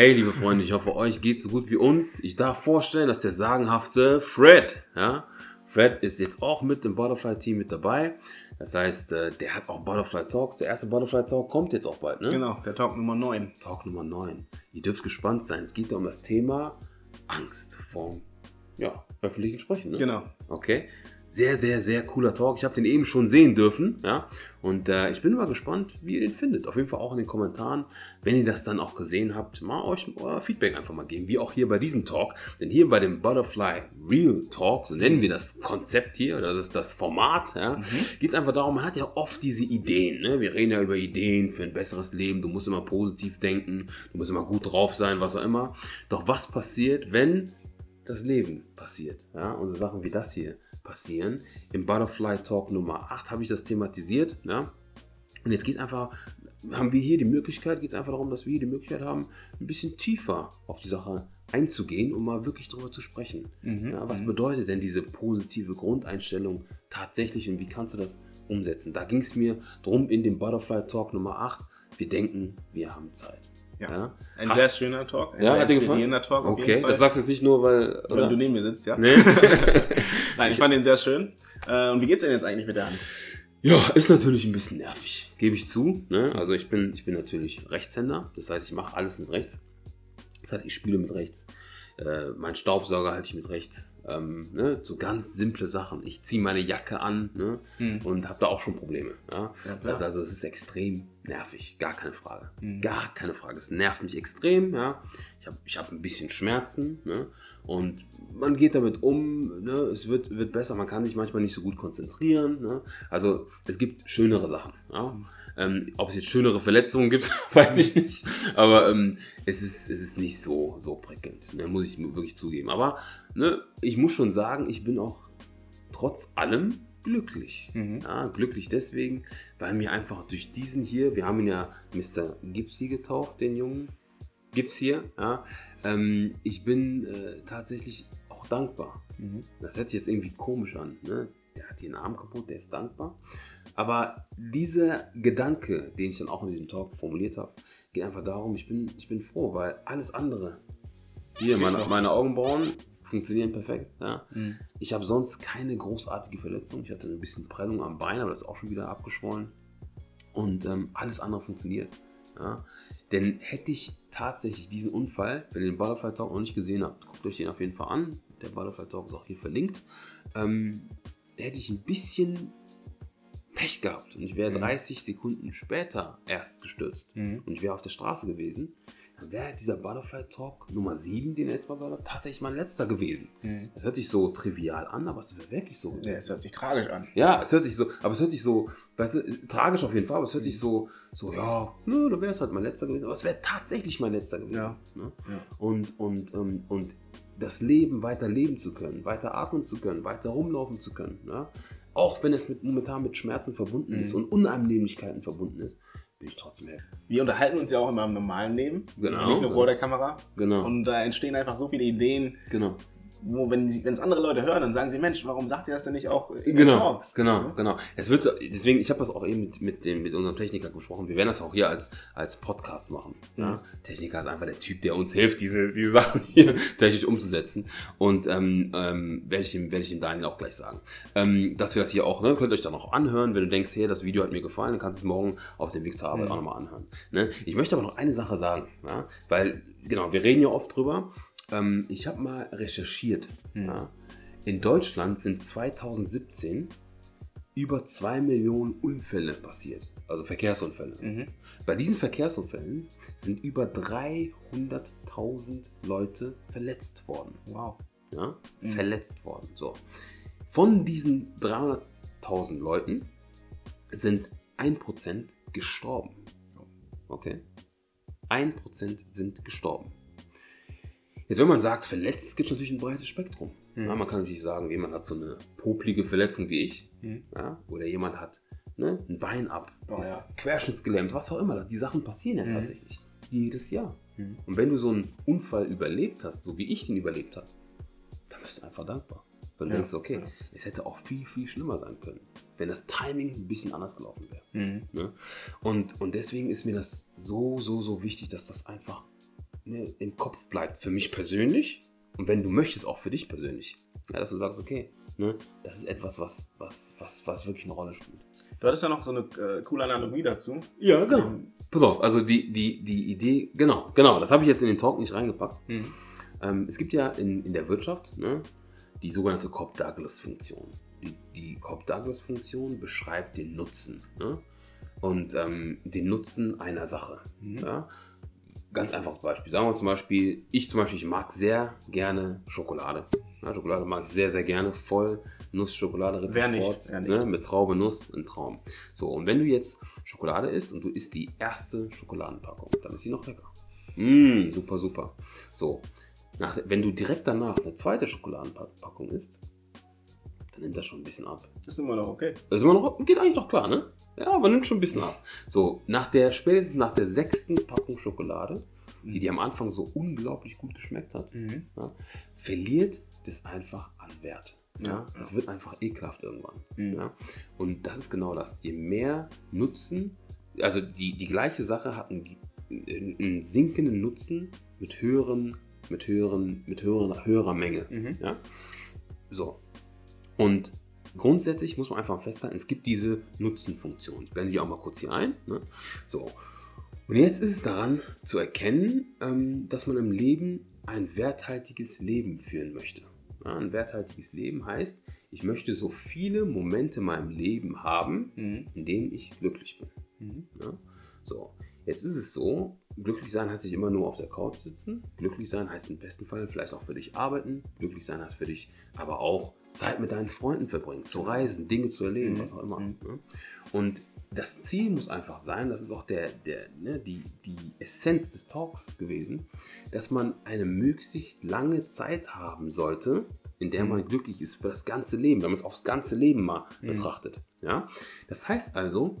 Hey, liebe Freunde, ich hoffe, euch geht so gut wie uns. Ich darf vorstellen, dass der sagenhafte Fred, ja, Fred ist jetzt auch mit im Butterfly-Team mit dabei. Das heißt, äh, der hat auch Butterfly Talks. Der erste Butterfly Talk kommt jetzt auch bald, ne? Genau, der Talk Nummer 9. Talk Nummer 9. Ihr dürft gespannt sein. Es geht da um das Thema Angst vorm ja, öffentlichen Sprechen, ne? Genau. Okay. Sehr, sehr, sehr cooler Talk. Ich habe den eben schon sehen dürfen, ja. Und äh, ich bin mal gespannt, wie ihr den findet. Auf jeden Fall auch in den Kommentaren, wenn ihr das dann auch gesehen habt, mal euch euer Feedback einfach mal geben, wie auch hier bei diesem Talk. Denn hier bei dem Butterfly Real Talk, so nennen wir das Konzept hier, oder das ist das Format, ja, mhm. geht es einfach darum, man hat ja oft diese Ideen. Ne? Wir reden ja über Ideen für ein besseres Leben. Du musst immer positiv denken, du musst immer gut drauf sein, was auch immer. Doch was passiert, wenn das Leben passiert? Ja? Und so Sachen wie das hier passieren. Im Butterfly Talk Nummer 8 habe ich das thematisiert. Ja? Und jetzt geht es einfach, haben wir hier die Möglichkeit, geht es einfach darum, dass wir hier die Möglichkeit haben, ein bisschen tiefer auf die Sache einzugehen, um mal wirklich darüber zu sprechen. Mhm. Ja, was mhm. bedeutet denn diese positive Grundeinstellung tatsächlich und wie kannst du das umsetzen? Da ging es mir drum in dem Butterfly Talk Nummer 8. Wir denken, wir haben Zeit. Ja. ja. Ein Hast, sehr schöner Talk. Ein ja, sehr gefallen? Talk. Okay, das sagst du jetzt nicht nur, weil, oder? weil du neben mir sitzt, ja? Nee. Nein, ich fand den sehr schön. Äh, und wie geht's denn jetzt eigentlich mit der Hand? Ja, ist natürlich ein bisschen nervig, gebe ich zu. Ne? Also ich bin, ich bin natürlich Rechtshänder, das heißt, ich mache alles mit rechts. Das heißt, ich spiele mit rechts. Äh, mein Staubsauger halte ich mit rechts. Ähm, ne? So ganz simple Sachen. Ich ziehe meine Jacke an ne? Hm. und habe da auch schon Probleme. Ja? ja das heißt also, es ist extrem nervig, gar keine Frage. Hm. Gar keine Frage. Es nervt mich extrem. Ja? Ich habe ich hab ein bisschen Schmerzen ne? und man geht damit um. Ne? Es wird, wird besser. Man kann sich manchmal nicht so gut konzentrieren. Ne? Also es gibt schönere Sachen. Ja? Hm. Ähm, ob es jetzt schönere Verletzungen gibt, weiß ich nicht. Aber ähm, es, ist, es ist nicht so, so prickelnd. Ne? Muss ich wirklich zugeben. Aber ne, ich muss schon sagen, ich bin auch trotz allem glücklich. Mhm. Ja, glücklich deswegen, weil mir einfach durch diesen hier, wir haben ihn ja Mr. Gipsy getauft, den Jungen. Gips hier, ja. Ähm, ich bin äh, tatsächlich auch dankbar. Mhm. Das hört sich jetzt irgendwie komisch an. Ne? Der hat hier einen Arm kaputt, der ist dankbar. Aber dieser Gedanke, den ich dann auch in diesem Talk formuliert habe, geht einfach darum, ich bin, ich bin froh, weil alles andere, hier, meine, meine Augenbrauen funktionieren perfekt. Ja. Mhm. Ich habe sonst keine großartige Verletzung. Ich hatte ein bisschen Prellung am Bein, aber das ist auch schon wieder abgeschwollen. Und ähm, alles andere funktioniert. Ja. Denn hätte ich tatsächlich diesen Unfall, wenn ihr den Butterfly Talk noch nicht gesehen habt, guckt euch den auf jeden Fall an. Der Butterfly Talk ist auch hier verlinkt. Ähm, da hätte ich ein bisschen Pech gehabt und ich wäre mhm. 30 Sekunden später erst gestürzt mhm. und ich wäre auf der Straße gewesen dann wäre dieser Butterfly Talk Nummer 7, den er jetzt mal war, tatsächlich mein letzter gewesen. Mhm. Das hört sich so trivial an, aber es wäre wirklich so. Ja, es hört sich tragisch an. Ja, es hört sich so, aber es hört sich so, weißt du, tragisch auf jeden Fall, aber es hört sich so, so, ja, ne, da wäre es halt mein letzter gewesen, aber es wäre tatsächlich mein letzter gewesen. Ja. Ne? ja. Und, und, ähm, und das Leben weiter leben zu können, weiter atmen zu können, weiter rumlaufen zu können, ne? auch wenn es mit, momentan mit Schmerzen verbunden mhm. ist und Unannehmlichkeiten verbunden ist, bin ich trotzdem happy. Wir unterhalten uns ja auch immer im normalen Leben. Genau. Nicht nur vor der Kamera. Genau. Und da entstehen einfach so viele Ideen. Genau wo, wenn es andere Leute hören, dann sagen sie, Mensch, warum sagt ihr das denn nicht auch in genau, Talks? Genau, ja? genau. Es wird so, deswegen, ich habe das auch eben mit, mit, dem, mit unserem Techniker gesprochen. Wir werden das auch hier als, als Podcast machen. Ja? Techniker ist einfach der Typ, der uns hilft, diese, diese Sachen hier technisch umzusetzen. Und ähm, ähm, werde ich, ihm, werd ich ihm Daniel auch gleich sagen. Ähm, dass wir das hier auch, ne, könnt ihr euch dann auch anhören, wenn du denkst, hey, das Video hat mir gefallen, dann kannst du es morgen auf dem Weg zur Arbeit mhm. auch nochmal anhören. Ne? Ich möchte aber noch eine Sache sagen, ja? weil, genau, wir reden ja oft drüber, ähm, ich habe mal recherchiert. Mhm. Ja. In Deutschland sind 2017 über 2 Millionen Unfälle passiert. Also Verkehrsunfälle. Mhm. Bei diesen Verkehrsunfällen sind über 300.000 Leute verletzt worden. Wow. Ja? Mhm. Verletzt worden. So. Von diesen 300.000 Leuten sind 1% gestorben. Okay? 1% sind gestorben. Jetzt, wenn man sagt, verletzt, gibt es natürlich ein breites Spektrum. Mhm. Ja, man kann natürlich sagen, jemand hat so eine poplige Verletzung wie ich. Mhm. Ja, oder jemand hat ne, ein Bein ab, oh, ist ja. querschnittsgelähmt, was auch immer. Die Sachen passieren ja mhm. tatsächlich. Jedes Jahr. Mhm. Und wenn du so einen Unfall überlebt hast, so wie ich den überlebt habe, dann bist du einfach dankbar. Weil du denkst, okay, es hätte auch viel, viel schlimmer sein können, wenn das Timing ein bisschen anders gelaufen wäre. Mhm. Ne? Und, und deswegen ist mir das so, so, so wichtig, dass das einfach ne, im Kopf bleibt. Für mich persönlich und wenn du möchtest, auch für dich persönlich. Ja, dass du sagst, okay, ne, das ist etwas, was, was, was, was wirklich eine Rolle spielt. Du hattest ja noch so eine äh, coole Analogie dazu. Ja, genau. Pass auf, also die, die, die Idee, genau, genau, das habe ich jetzt in den Talk nicht reingepackt. Mhm. Ähm, es gibt ja in, in der Wirtschaft ne, die sogenannte Cobb-Douglas-Funktion. Die, die Cobb-Douglas-Funktion beschreibt den Nutzen ne? und ähm, den Nutzen einer Sache. Mhm. Ja? Ganz einfaches Beispiel. Sagen wir zum Beispiel, ich zum Beispiel, ich mag sehr gerne Schokolade. Ja, Schokolade mag ich sehr, sehr gerne. Voll Nussschokolade, Wer nicht? Rittersport, Wer nicht? Ne, mit Traube, Nuss, ein Traum. So, und wenn du jetzt Schokolade isst und du isst die erste Schokoladenpackung, dann ist sie noch lecker. Mmh, super, super. So, nach, wenn du direkt danach eine zweite Schokoladenpackung isst, dann nimmt das schon ein bisschen ab. Ist immer noch okay. Das ist immer noch, geht eigentlich noch klar, ne? Ja, aber nimmt schon ein bisschen ab. So, nach der, spätestens nach der sechsten Packung Schokolade, die dir am Anfang so unglaublich gut geschmeckt hat, ja, verliert das einfach an Wert. Ja, Ja, es wird einfach ekelhaft irgendwann. Mhm. Ja? Und das ist genau das. Je mehr Nutzen, also die, die gleiche Sache hat einen, einen sinkenden Nutzen mit höheren, mit höheren, mit höheren, höherer Menge. Mhm. Ja? So. Und grundsätzlich muss man einfach festhalten, es gibt diese Nutzenfunktion. Ich blende die auch mal kurz hier ein. Ne? So. Und jetzt ist es daran zu erkennen, ähm, dass man im Leben ein werthaltiges Leben führen möchte. Ja, ein werthaltiges Leben heißt, ich möchte so viele Momente in meinem Leben haben, Mhm. in denen ich glücklich bin. Mhm. Ja? So, jetzt ist es so, glücklich sein heißt nicht immer nur auf der Couch sitzen. Glücklich sein heißt im besten Fall vielleicht auch für dich arbeiten. Glücklich sein heißt für dich aber auch Zeit mit deinen Freunden verbringen, zu reisen, Dinge zu erleben, Mhm. was auch immer. Mhm. Ne? Und das Ziel muss einfach sein, das ist auch der, der, ne, die, die Essenz des Talks gewesen, dass man eine möglichst lange Zeit haben sollte, in der man glücklich ist für das ganze Leben, wenn man es aufs ganze Leben mal betrachtet. Ja? Das heißt also,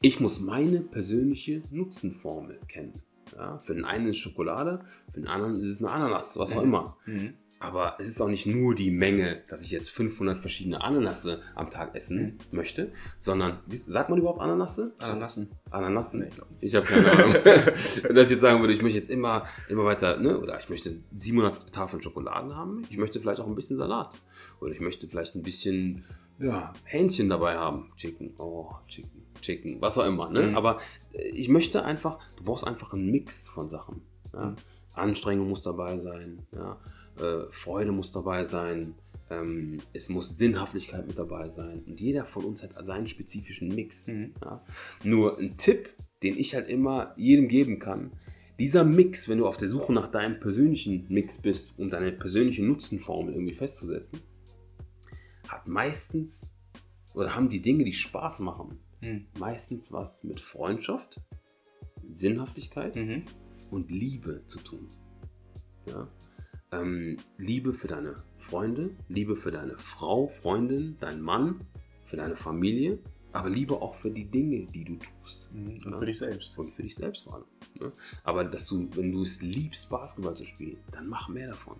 ich muss meine persönliche Nutzenformel kennen. Ja, für den einen ist Schokolade, für den anderen ist es eine Ananas, was auch immer. Mhm. Aber es ist auch nicht nur die Menge, dass ich jetzt 500 verschiedene Ananasse am Tag essen möchte, sondern, wie, sagt man überhaupt Ananasse? Ananassen. Ananassen? Nee, ich habe keine Ahnung. dass ich jetzt sagen würde, ich möchte jetzt immer, immer weiter, ne? oder ich möchte 700 Tafeln Schokoladen haben, ich möchte vielleicht auch ein bisschen Salat. Oder ich möchte vielleicht ein bisschen, ja, Hähnchen dabei haben. Chicken, oh, Chicken, Chicken, was auch immer, ne? Mhm. Aber äh, ich möchte einfach, du brauchst einfach einen Mix von Sachen. Ja? Mhm. Anstrengung muss dabei sein, ja? Äh, Freude muss dabei sein, ähm, es muss Sinnhaftigkeit mit dabei sein. Und jeder von uns hat seinen spezifischen Mix. Mhm. Ja? Nur ein Tipp, den ich halt immer jedem geben kann, dieser Mix, wenn du auf der Suche nach deinem persönlichen Mix bist, um deine persönliche Nutzenformel irgendwie festzusetzen, hat meistens oder haben die Dinge, die Spaß machen, Mhm. meistens was mit Freundschaft, Sinnhaftigkeit Mhm. und Liebe zu tun. Ja? Ähm, Liebe für deine Freunde, Liebe für deine Frau, Freundin, deinen Mann, für deine Familie, aber Liebe auch für die Dinge, die du tust. Mhm. Und Ja? für dich selbst. Und für dich selbst vor allem. Ne? Aber dass du, wenn du es liebst, Basketball zu spielen, dann mach mehr davon.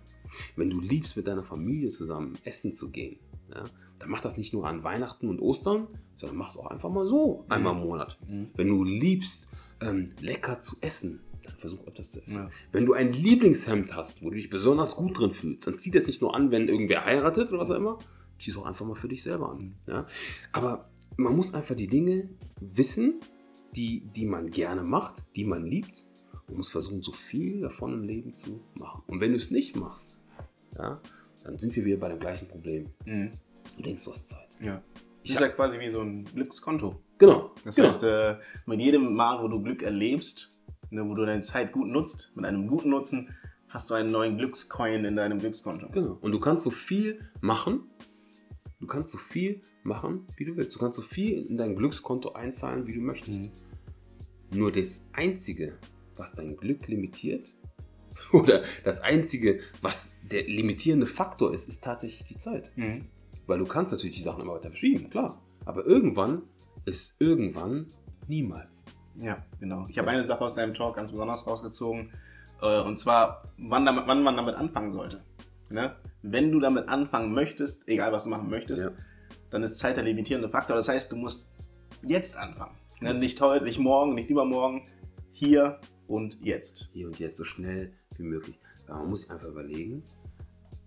Wenn du liebst, mit deiner Familie zusammen essen zu gehen, ja, dann mach das nicht nur an Weihnachten und Ostern, sondern mach es auch einfach mal so einmal im Monat. Mhm. Wenn du liebst, ähm, lecker zu essen, dann versuch etwas zu essen. Ja. Wenn du ein Lieblingshemd hast, wo du dich besonders gut drin fühlst, dann zieh das nicht nur an, wenn irgendwer heiratet oder was auch immer, zieh es auch einfach mal für dich selber an. Ja? Aber man muss einfach die Dinge wissen, die, die man gerne macht, die man liebt und muss versuchen, so viel davon im Leben zu machen. Und wenn du es nicht machst, ja, dann sind wir wieder bei dem gleichen Problem. Mhm. Du denkst, du hast Zeit. Ja. Ich Das ist ja quasi wie so ein Glückskonto. Genau. Das genau. heißt, äh, mit jedem Mal, wo du Glück erlebst, ne, wo du deine Zeit gut nutzt, mit einem guten Nutzen, hast du einen neuen Glückscoin in deinem Glückskonto. Genau. Und du kannst so viel machen, du kannst so viel machen, wie du willst. Du kannst so viel in dein Glückskonto einzahlen, wie du möchtest. Mhm. Nur das Einzige, was dein Glück limitiert, oder das Einzige, was der limitierende Faktor ist, ist tatsächlich die Zeit. Mhm. Weil du kannst natürlich die Sachen immer weiter verschieben, klar. Aber irgendwann ist irgendwann niemals. Ja, genau. Ich habe eine Sache aus deinem Talk ganz besonders rausgezogen. Äh, und zwar, wann, damit, wann man damit anfangen sollte. Ne? Wenn du damit anfangen möchtest, egal was du machen möchtest, Ja. dann ist Zeit der limitierende Faktor. Das heißt, du musst jetzt anfangen. Ne? Nicht heute, nicht morgen, nicht übermorgen. Hier und jetzt. Hier und jetzt, so schnell wie möglich. Man muss sich einfach überlegen,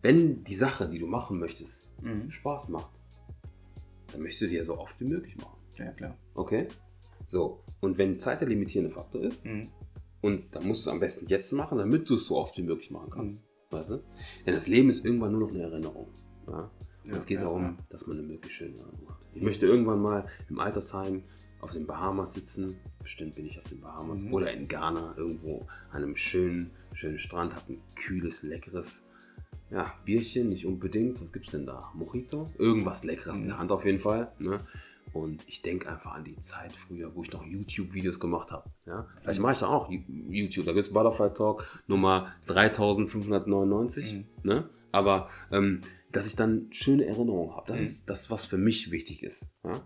wenn die Sache, die du machen möchtest, Mhm. Spaß macht, dann möchtest du die ja so oft wie möglich machen. Ja, klar. Okay? So, und wenn Zeit der limitierende Faktor ist, Mhm. und dann musst du es am besten jetzt machen, damit du es so oft wie möglich machen kannst. Weißt du? Denn das Leben ist irgendwann nur noch eine Erinnerung. Ja? Und Ja, es geht ja, darum, dass man eine möglichst schöne Erinnerung hat. Ich möchte irgendwann mal im Altersheim auf den Bahamas sitzen. Bestimmt bin ich auf den Bahamas. Mhm. Oder in Ghana irgendwo an einem schönen, schönen Strand, habe ein kühles, leckeres ja, Bierchen, nicht unbedingt. Was gibt's denn da? Mojito? Irgendwas Leckeres in Mhm. der Hand auf jeden Fall. Ne? Und ich denke einfach an die Zeit früher, wo ich noch YouTube-Videos gemacht habe. Ja? Vielleicht mache ich da auch YouTube. Da gibt es Butterfly Talk Nummer 3599. Mhm. Ne? Aber ähm, dass ich dann schöne Erinnerungen habe, das Mhm. ist das, was für mich wichtig ist. Ja?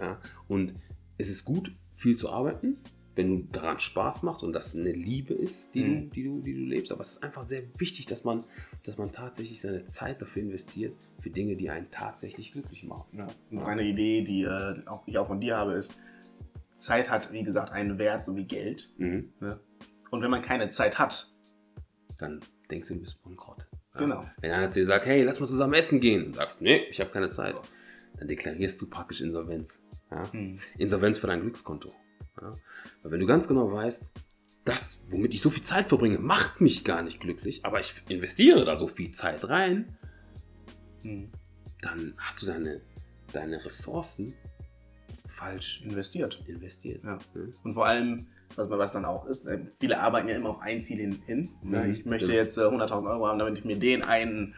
Ja? Und es ist gut, viel zu arbeiten, wenn du daran Spaß machst und das eine Liebe ist, die, Mhm. du, die, du, die du lebst. Aber es ist einfach sehr wichtig, dass man, dass man tatsächlich seine Zeit dafür investiert, für Dinge, die einen tatsächlich glücklich machen. Ja. Noch eine Idee, die äh, auch, ich auch von dir habe, ist, Zeit hat, wie gesagt, einen Wert, so wie Geld. Mhm. Ne? Und wenn man keine Zeit hat, Dann denkst du, du bist bankrott. Ja. Genau. Wenn einer zu dir sagt, hey, lass mal zusammen essen gehen, und sagst, nee, ich habe keine Zeit, dann deklarierst du praktisch Insolvenz. Ja? Mhm. Insolvenz für dein Glückskonto. Ja? Weil wenn du ganz genau weißt, das, womit ich so viel Zeit verbringe, macht mich gar nicht glücklich, aber ich investiere da so viel Zeit rein, Mhm. dann hast du deine, deine Ressourcen falsch investiert. investiert. Ja. Ne? Und vor allem, was, was dann auch ist, äh, viele arbeiten ja immer auf ein Ziel hin. hin ne? Mhm, Ich möchte jetzt äh, 100.000 Euro haben, damit ich mir den einen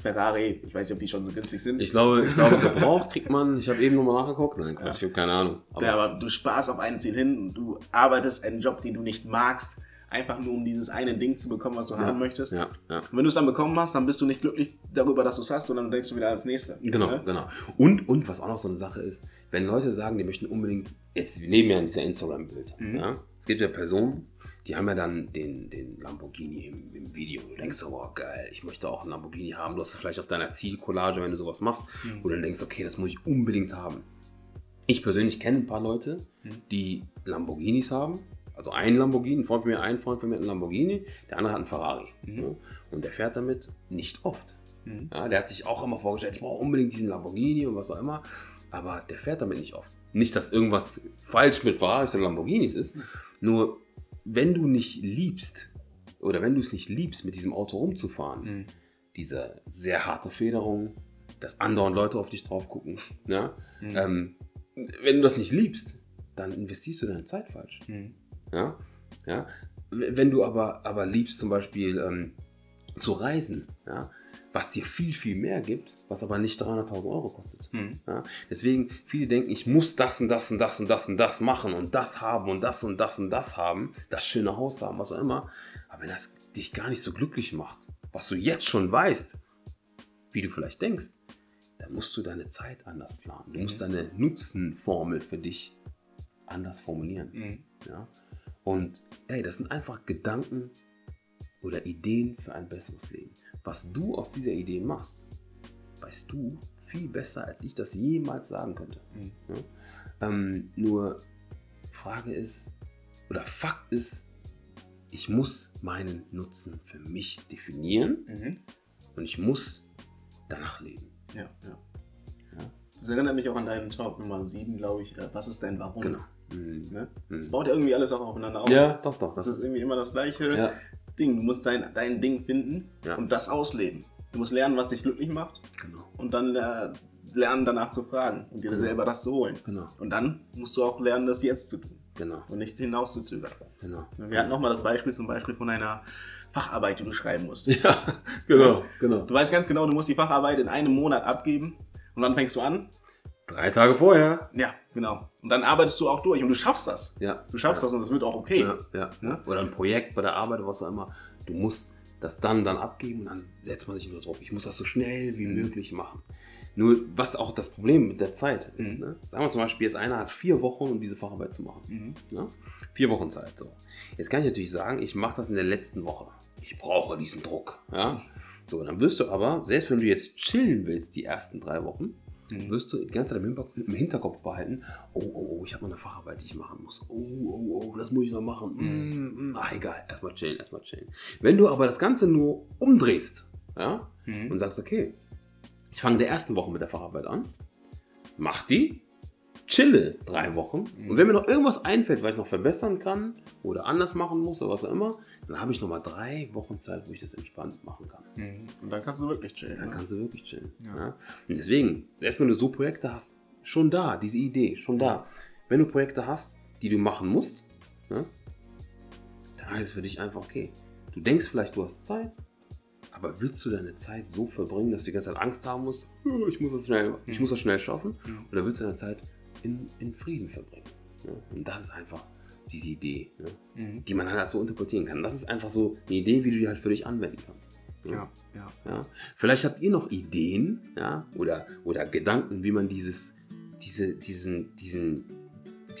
Ferrari, ich weiß nicht, ob die schon so günstig sind, Ich glaube, ich glaube, gebraucht kriegt man, ich habe eben nochmal nachgeguckt, nein, Quatsch, ich habe keine Ahnung. Aber, Ja, aber du sparst auf ein Ziel hin und du arbeitest einen Job, den du nicht magst, einfach nur um dieses eine Ding zu bekommen, was du haben möchtest. ja, ja. Und wenn du es dann bekommen hast, dann bist du nicht glücklich darüber, dass du es hast, sondern denkst du wieder ans nächste. Genau, Ne? genau. Und, und was auch noch so eine Sache ist, wenn Leute sagen, die möchten unbedingt, jetzt wir nehmen ja dieser Instagram-Bild, Mhm. ja, es gibt ja Personen, die haben ja dann den, den Lamborghini im, im Video. Du denkst, oh geil, ich möchte auch einen Lamborghini haben. Du hast es vielleicht auf deiner Zielcollage, wenn du sowas machst, Mhm. wo du dann denkst, okay, das muss ich unbedingt haben. Ich persönlich kenne ein paar Leute, Mhm. die Lamborghinis haben. Also ein Lamborghini, ein Freund von mir, ein Freund von mir hat einen Lamborghini, der andere hat einen Ferrari. Ja, und der fährt damit nicht oft. Mhm. Ja, der hat sich auch immer vorgestellt, ich brauche unbedingt diesen Lamborghini und was auch immer. Aber der fährt damit nicht oft. Nicht, dass irgendwas falsch mit Ferraris oder Lamborghinis ist. Nur, wenn du nicht liebst, oder wenn du es nicht liebst, mit diesem Auto rumzufahren, Mhm. diese sehr harte Federung, dass andauernd Leute auf dich drauf gucken, ja? Mhm. ähm, wenn du das nicht liebst, dann investierst du deine Zeit falsch. Mhm. Ja? Ja? Wenn du aber, aber liebst, zum Beispiel ähm, zu reisen, ja? was dir viel, viel mehr gibt, was aber nicht 300.000 Euro kostet. Mhm. Ja? Deswegen, viele denken, ich muss das und das und das und das und das machen und das haben und das und das und das haben, das schöne Haus haben, was auch immer. Aber wenn das dich gar nicht so glücklich macht, was du jetzt schon weißt, wie du vielleicht denkst, dann musst du deine Zeit anders planen. Du musst deine Nutzenformel für dich anders formulieren. Mhm. Ja? Und ey, das sind einfach Gedanken oder Ideen für ein besseres Leben. Was du aus dieser Idee machst, weißt du viel besser, als ich das jemals sagen könnte. Mhm. Ja? Ähm, nur Frage ist, oder Fakt ist, ich muss meinen Nutzen für mich definieren Mhm. und ich muss danach leben. Ja, ja. Ja. Das erinnert mich auch an deinen Talk Nummer 7, glaube ich. äh, Was ist dein Warum? Genau. Mhm. Ne? Mhm. Das baut ja irgendwie alles auch aufeinander auf. Ja, doch, doch. Das Das ist ist, irgendwie immer das gleiche ja, Ding. Du musst dein, dein Ding finden Ja. und das ausleben. Du musst lernen, was dich glücklich macht genau, und dann äh, lernen, danach zu fragen und dir Genau. selber das zu holen. genau, Und dann musst du auch lernen, das jetzt zu tun genau, und nicht hinauszuzögern. genau. Wir hatten nochmal das Beispiel zum Beispiel von einer Facharbeit, die du schreiben musst. Ja, genau, genau. Du weißt ganz genau, du musst die Facharbeit in einem Monat abgeben und dann fängst du an. Drei Tage vorher. Ja, genau. Und dann arbeitest du auch durch und du schaffst das. Ja. Du schaffst das und es wird auch okay. Ja, ja. Ne? Oder ein Projekt bei der Arbeit was auch immer. Du musst das dann dann abgeben und dann setzt man sich unter Druck. Ich muss das so schnell wie Mhm. möglich machen. Nur, was auch das Problem mit der Zeit ist. Mhm. Ne? Sagen wir zum Beispiel, jetzt einer hat vier Wochen, um diese Facharbeit zu machen. Mhm. Ne? Vier Wochen Zeit. So. Jetzt kann ich natürlich sagen, ich mache das in der letzten Woche. Ich brauche diesen Druck. Ja? So, dann wirst du aber, selbst wenn du jetzt chillen willst, die ersten drei Wochen, mhm. wirst du die ganze Zeit im Hinterkopf behalten, oh, oh, oh, ich habe noch eine Facharbeit, die ich machen muss. Oh, oh, oh, das muss ich noch machen. Mhm. Ah, egal, erstmal chillen, erstmal chillen. Wenn du aber das Ganze nur umdrehst, ja, mhm. und sagst, okay, ich fange in der ersten Woche mit der Facharbeit an, mach die, chille drei Wochen. Mhm. Und wenn mir noch irgendwas einfällt, was ich noch verbessern kann oder anders machen muss oder was auch immer, dann habe ich noch mal drei Wochen Zeit, wo ich das entspannt machen kann. Mhm. Und dann kannst du wirklich chillen. Dann ne? kannst du wirklich chillen. Ja. Ja? Und deswegen, selbst wenn du so Projekte hast, schon da, diese Idee, schon da. Wenn du Projekte hast, die du machen musst, ne, dann heißt es für dich einfach, okay, du denkst vielleicht, du hast Zeit, aber willst du deine Zeit so verbringen, dass du die ganze Zeit Angst haben musst, hm, ich muss das schnell, ich muss das schnell schaffen? Mhm. Oder willst du deine Zeit in, in Frieden verbringen? Ne? Und das ist einfach diese Idee, ne? mhm. die man halt so interpretieren kann. Das ist einfach so eine Idee, wie du die halt für dich anwenden kannst. Ne? Ja, ja. ja. Vielleicht habt ihr noch Ideen ja? oder, oder Gedanken, wie man dieses, diese, diesen, diesen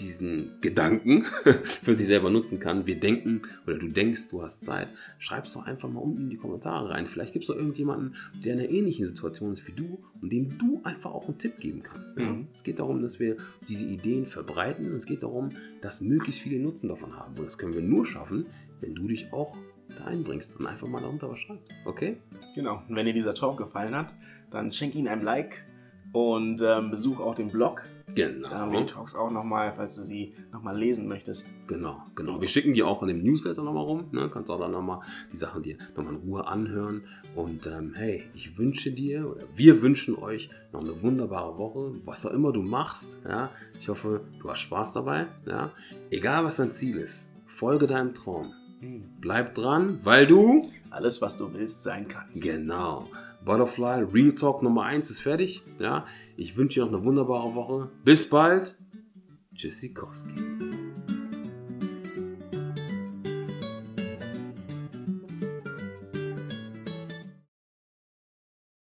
diesen Gedanken für sich selber nutzen kann. Wir denken oder du denkst, du hast Zeit. Schreib es doch einfach mal unten in die Kommentare rein. Vielleicht gibt es doch irgendjemanden, der in einer ähnlichen Situation ist wie du und dem du einfach auch einen Tipp geben kannst. Ja? Mhm. Es geht darum, dass wir diese Ideen verbreiten und es geht darum, dass möglichst viele Nutzen davon haben. Und das können wir nur schaffen, wenn du dich auch da einbringst und einfach mal darunter was schreibst. Okay? Genau. Und wenn dir dieser Talk gefallen hat, dann schenk ihn ein Like und ähm, besuch auch den Blog Genau. Da haben wir die Talks auch nochmal, falls du sie nochmal lesen möchtest. Genau, genau. Wir schicken die auch in dem Newsletter nochmal rum. Ne? Kannst auch dann nochmal die Sachen dir nochmal in Ruhe anhören. Und ähm, hey, ich wünsche dir oder wir wünschen euch noch eine wunderbare Woche. Was auch immer du machst. Ja? Ich hoffe, du hast Spaß dabei. Ja? Egal was dein Ziel ist, folge deinem Traum. Hm. Bleib dran, weil du alles, was du willst, sein kannst. Genau. Butterfly Real Talk Nummer 1 ist fertig. Ja, ich wünsche dir noch eine wunderbare Woche. Bis bald. Tschüssikowski.